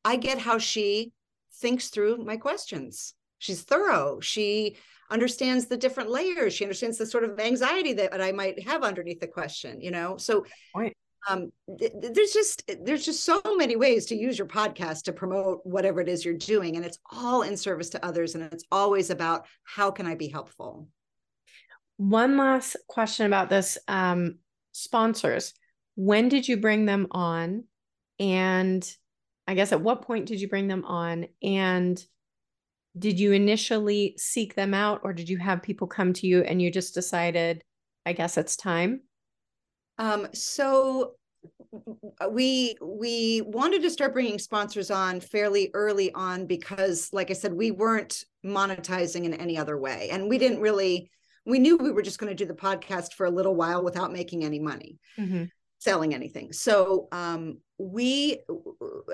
I get how she thinks through my questions. She's thorough. She understands the different layers. She understands the sort of anxiety that, I might have underneath the question, you know? So um, th- there's just there's just so many ways to use your podcast to promote whatever it is you're doing and it's all in service to others and it's always about how can i be helpful one last question about this um, sponsors when did you bring them on and i guess at what point did you bring them on and did you initially seek them out or did you have people come to you and you just decided i guess it's time um, so we we wanted to start bringing sponsors on fairly early on because like i said we weren't monetizing in any other way and we didn't really we knew we were just going to do the podcast for a little while without making any money mm-hmm. Selling anything so um, we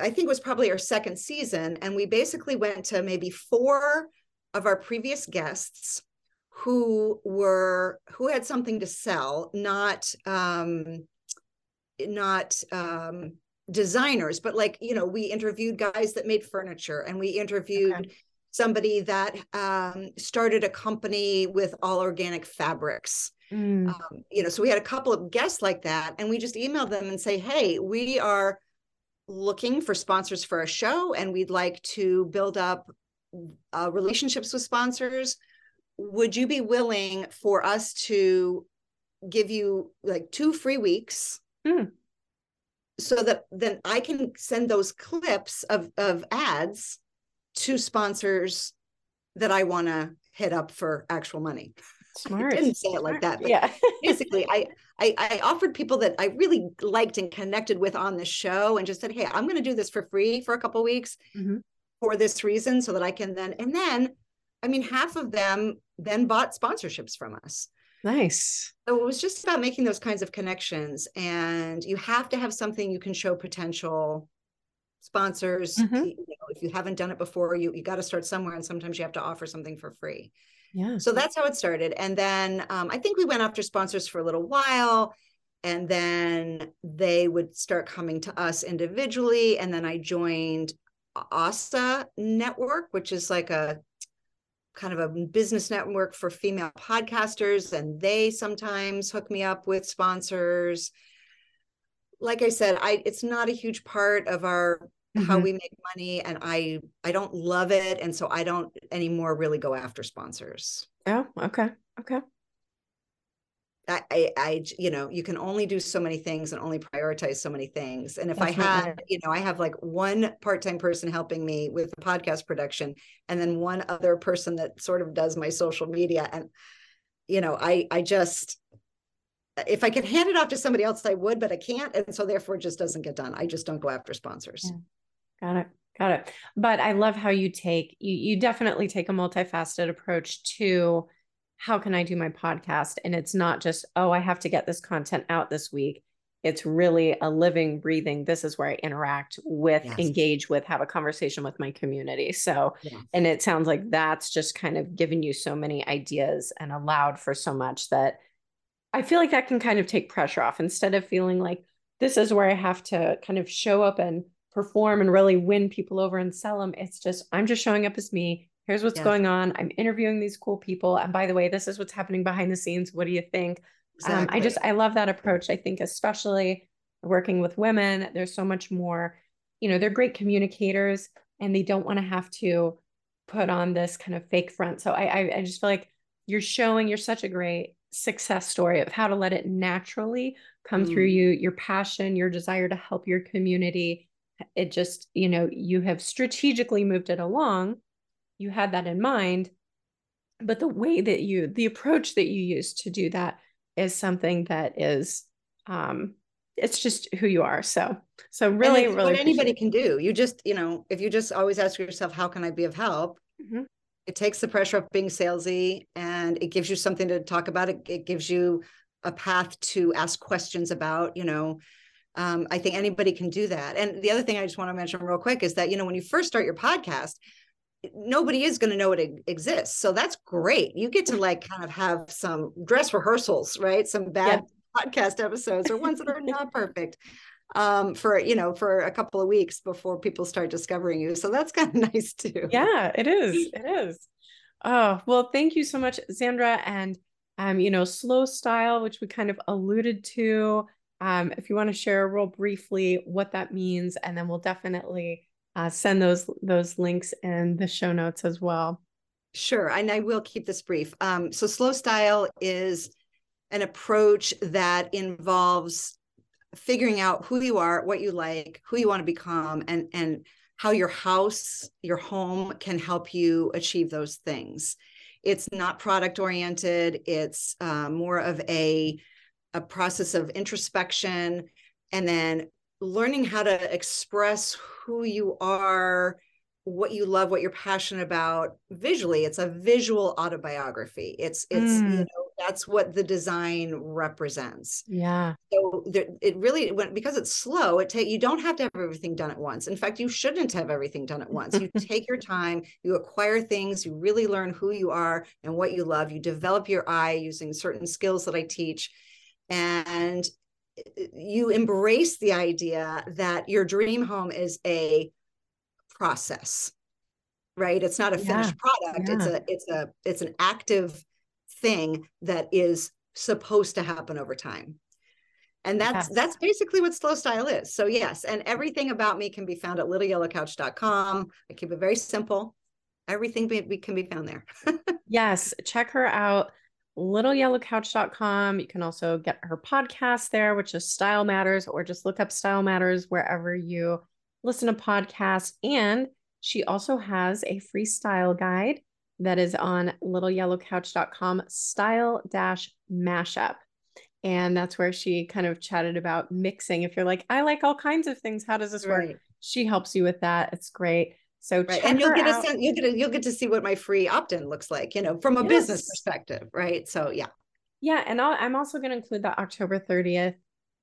i think it was probably our second season and we basically went to maybe four of our previous guests who were who had something to sell not um not um designers but like you know we interviewed guys that made furniture and we interviewed okay. somebody that um started a company with all organic fabrics Mm. Um, you know, so we had a couple of guests like that, and we just emailed them and say, "Hey, we are looking for sponsors for a show, and we'd like to build up uh, relationships with sponsors. Would you be willing for us to give you like two free weeks?" Mm. So that then I can send those clips of, of ads to sponsors that I want to hit up for actual money. Smart. I didn't say it like that. yeah. basically, I, I I offered people that I really liked and connected with on the show, and just said, "Hey, I'm going to do this for free for a couple weeks mm-hmm. for this reason, so that I can then." And then, I mean, half of them then bought sponsorships from us. Nice. So it was just about making those kinds of connections, and you have to have something you can show potential sponsors. Mm-hmm. You know, if you haven't done it before, you you got to start somewhere, and sometimes you have to offer something for free. Yeah. So that's how it started. And then um, I think we went after sponsors for a little while. And then they would start coming to us individually. And then I joined ASA Network, which is like a kind of a business network for female podcasters. And they sometimes hook me up with sponsors. Like I said, I it's not a huge part of our mm-hmm. how we make money and i i don't love it and so i don't anymore really go after sponsors oh okay okay I, I, I, you know, you can only do so many things and only prioritize so many things. And if. I had, you know, I have like one part-time person helping me with the podcast production, and then one other person that sort of does my social media. And, you know, I, I just, if I could hand it off to somebody else, I would, but I can't. And so therefore it just doesn't get done. I just don't go after sponsors. Got it. Got it. But I love how you take you you definitely take a multifaceted approach to how can I do my podcast? And it's not just, oh, I have to get this content out this week. It's really a living, breathing. This is where I interact with, yes. engage with, have a conversation with my community. So, yes. and it sounds like that's just kind of given you so many ideas and allowed for so much that I feel like that can kind of take pressure off instead of feeling like this is where I have to kind of show up and perform and really win people over and sell them. It's just, I'm just showing up as me. Here's what's going on. I'm interviewing these cool people. And by the way, this is what's happening behind the scenes. What do you think? Exactly. Um, I just, I love that approach. I think, especially working with women, there's so much more, you know, they're great communicators and they don't want to have to put on this kind of fake front. So I, I, I just feel like you're showing you're such a great success story of how to let it naturally come mm. through you, your passion, your desire to help your community. It just, you know, you have strategically moved it along. You had that in mind. But the way that you, the approach that you use to do that is something that is, um, it's just who you are. So, so really, really, what anybody can do. You just, you know, if you just always ask yourself, how can I be of help? Mm-hmm it takes the pressure off being salesy and it gives you something to talk about it, it gives you a path to ask questions about you know um, i think anybody can do that and the other thing i just want to mention real quick is that you know when you first start your podcast nobody is going to know it exists so that's great you get to like kind of have some dress rehearsals right some bad yeah. podcast episodes or ones that are not perfect um, for you know for a couple of weeks before people start discovering you. So that's kind of nice too. Yeah, it is. It is. Oh well, thank you so much, Zandra. and um, you know, slow style, which we kind of alluded to. Um, if you want to share real briefly what that means, and then we'll definitely uh, send those those links in the show notes as well. Sure, and I will keep this brief. Um, so, slow style is an approach that involves figuring out who you are, what you like, who you want to become, and and how your house, your home can help you achieve those things. It's not product oriented. It's uh, more of a a process of introspection, and then learning how to express who you are what you love what you're passionate about visually. It's a visual autobiography. It's it's mm. you know that's what the design represents. Yeah. So there, it really when because it's slow it take you don't have to have everything done at once. In fact you shouldn't have everything done at once. You take your time you acquire things you really learn who you are and what you love. You develop your eye using certain skills that i teach and uh, you embrace the idea that your dream home is a process right? It's not a finished yeah. product yeah. it's a it's a it's an active thing that is supposed to happen over time. And that's yes. that's basically what slow style is. So yes and everything about me can be found at littleyellowcouch.com i keep it very simple. Everything be, can be found there. Yes check her out littleyellowcouch.com you can also get her podcast there which is style matters or just look up style matters wherever you listen to podcasts. And she also has a freestyle guide that is on littleyellowcouch.com style dash mashup. And that's where she kind of chatted about mixing. If you're like, I like all kinds of things, how does this work? She helps you with that. It's great. So right. and you'll get out. a you'll get a, you'll get to see what my free opt-in looks like, you know, from a yes. business perspective, right? So yeah. Yeah, and i am also going to include the October 30th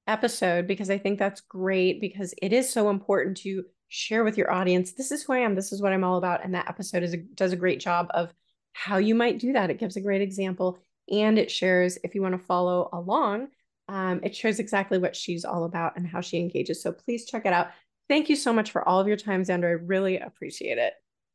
episode because I think that's great because it is so important to share with your audience this is who I am, this is what I'm all about. And that episode is a, does a great job of how you might do that. It gives a great example and it shares, if you want to follow along, um, it shares exactly what she's all about and how she engages. So please check it out. Thank you so much for all of your time, Zandra. I really appreciate it.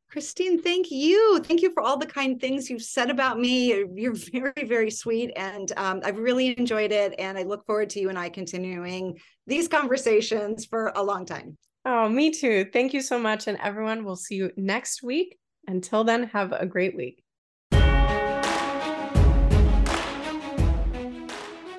Christine, thank you. Thank you for all the kind things you've said about me. You're very, very sweet. And um, I've really enjoyed it. And I look forward to you and I continuing these conversations for a long time. Oh, me too. Thank you so much. And everyone, we'll see you next week. Until then, have a great week.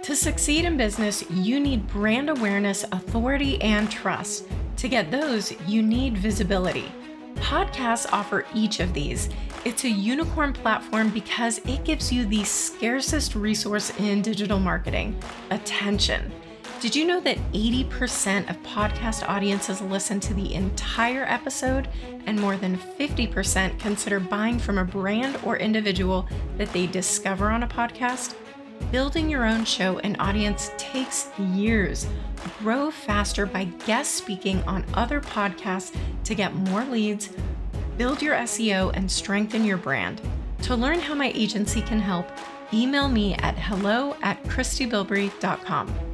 To succeed in business, you need brand awareness, authority, and trust. To get those, you need visibility. Podcasts offer each of these. It's a unicorn platform because it gives you the scarcest resource in digital marketing attention. Did you know that 80% of podcast audiences listen to the entire episode and more than 50% consider buying from a brand or individual that they discover on a podcast? Building your own show and audience takes years. Grow faster by guest speaking on other podcasts to get more leads, build your SEO, and strengthen your brand. To learn how my agency can help, email me at hello at christybilbrey.com.